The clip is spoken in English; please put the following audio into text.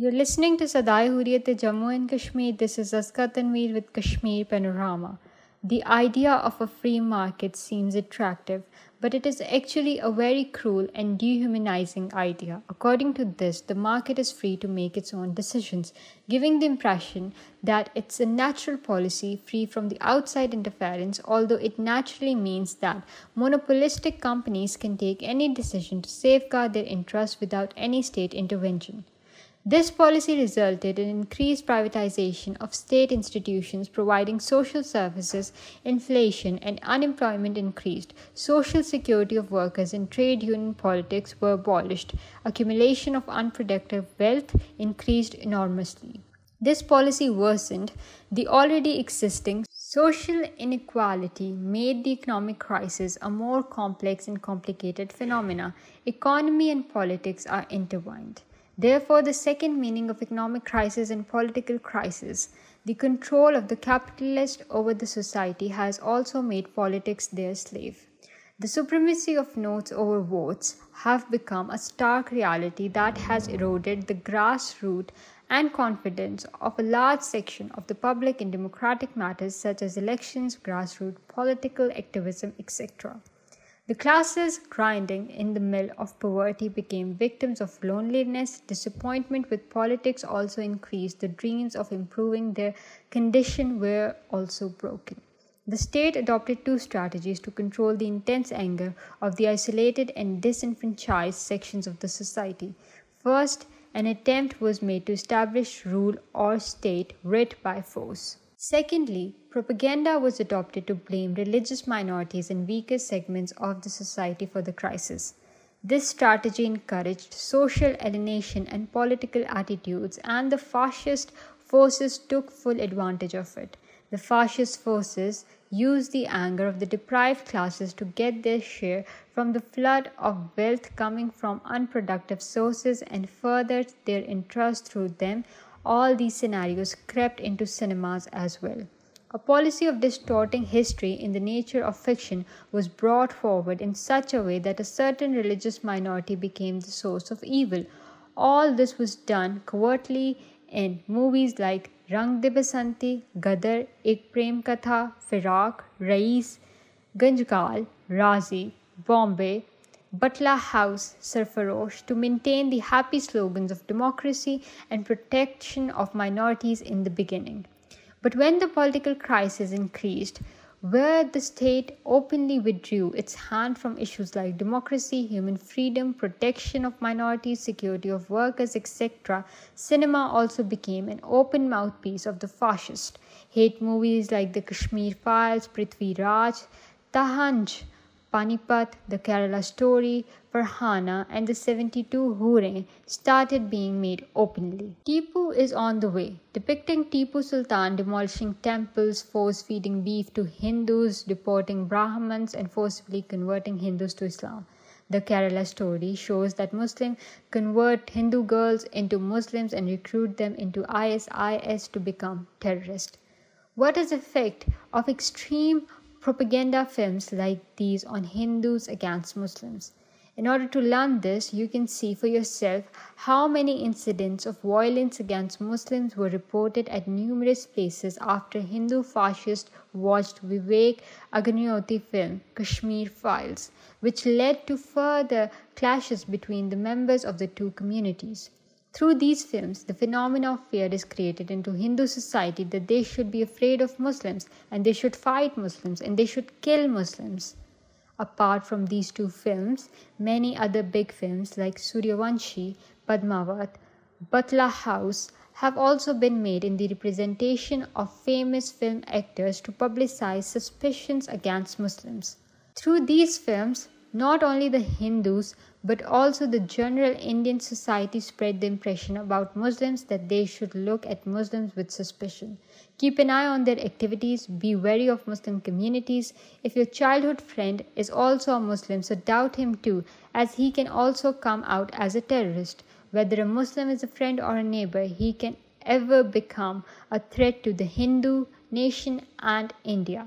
You're listening to Sadai Hurriyat Jammu and Kashmir. This is Azka Tanveer with Kashmir Panorama. The idea of a free market seems attractive, but it is actually a very cruel and dehumanizing idea. According to this, the market is free to make its own decisions, giving the impression that it's a natural policy free from the outside interference, although it naturally means that monopolistic companies can take any decision to safeguard their interests without any state intervention. This policy resulted in increased privatization of state institutions providing social services, inflation and unemployment increased, social security of workers and trade union politics were abolished, accumulation of unproductive wealth increased enormously. This policy worsened the already existing social inequality, made the economic crisis a more complex and complicated phenomena. Economy and politics are intertwined. Therefore, the second meaning of economic crisis and political crisis, the control of the capitalist over the society, has also made politics their slave. The supremacy of notes over votes have become a stark reality that has eroded the grassroots and confidence of a large section of the public in democratic matters such as elections, grassroots political activism, etc. The classes grinding in the mill of poverty became victims of loneliness. Disappointment with politics also increased. The dreams of improving their condition were also broken. The state adopted two strategies to control the intense anger of the isolated and disenfranchised sections of the society. First, an attempt was made to establish rule or state writ by force. Secondly, propaganda was adopted to blame religious minorities and weaker segments of the society for the crisis. This strategy encouraged social alienation and political attitudes, and the fascist forces took full advantage of it. The fascist forces used the anger of the deprived classes to get their share from the flood of wealth coming from unproductive sources and furthered their interest through them all دیناری crept in to cinemas as well policy of dissing history in the nature of fiction was brought forward in such a way that a certain religious minority becomes the source of evil all this was done quietly in movies like Rang De Basanti غدر ایک پریم کتھا فراق رئیس گنج کال راضی بامبے Butla House Sarfarosh to maintain the happy slogans of democracy and protection of minorities in the beginning. But when the political crisis increased, where the state openly withdrew its hand from issues like democracy, human freedom, protection of minorities, security of workers, etc., cinema also became an open mouthpiece of the fascist. Hate movies like The Kashmir Files, Prithvi Raj, Tahanj Panipat, the Kerala story, Farhana and the 72 Hurain started being made openly. Tipu is on the way, depicting Tipu Sultan demolishing temples, force-feeding beef to Hindus, deporting Brahmins and forcibly converting Hindus to Islam. The Kerala story shows that Muslims convert Hindu girls into Muslims and recruit them into ISIS to become terrorists. What is the effect of extreme propaganda films like these on Hindus against Muslims. In order to learn this, you can see for yourself how many incidents of violence against Muslims were reported at numerous places after Hindu fascists watched Vivek Agnihotri film Kashmir Files, which led to further clashes between the members of the two communities. Through these films, the phenomena of fear is created into Hindu society that they should be afraid of Muslims and they should fight Muslims and they should kill Muslims. Apart from these two films, many other big films like Suryavanshi, Padmavat, Batla House have also been made in the representation of famous film actors to publicize suspicions against Muslims. Through these films, not only the Hindus but also the general Indian society spread the impression about Muslims that they should look at Muslims with suspicion. Keep an eye on their activities, be wary of Muslim communities. If your childhood friend is also a Muslim, so doubt him too, as he can also come out as a terrorist. Whether a Muslim is a friend or a neighbor, he can ever become a threat to the Hindu nation and India.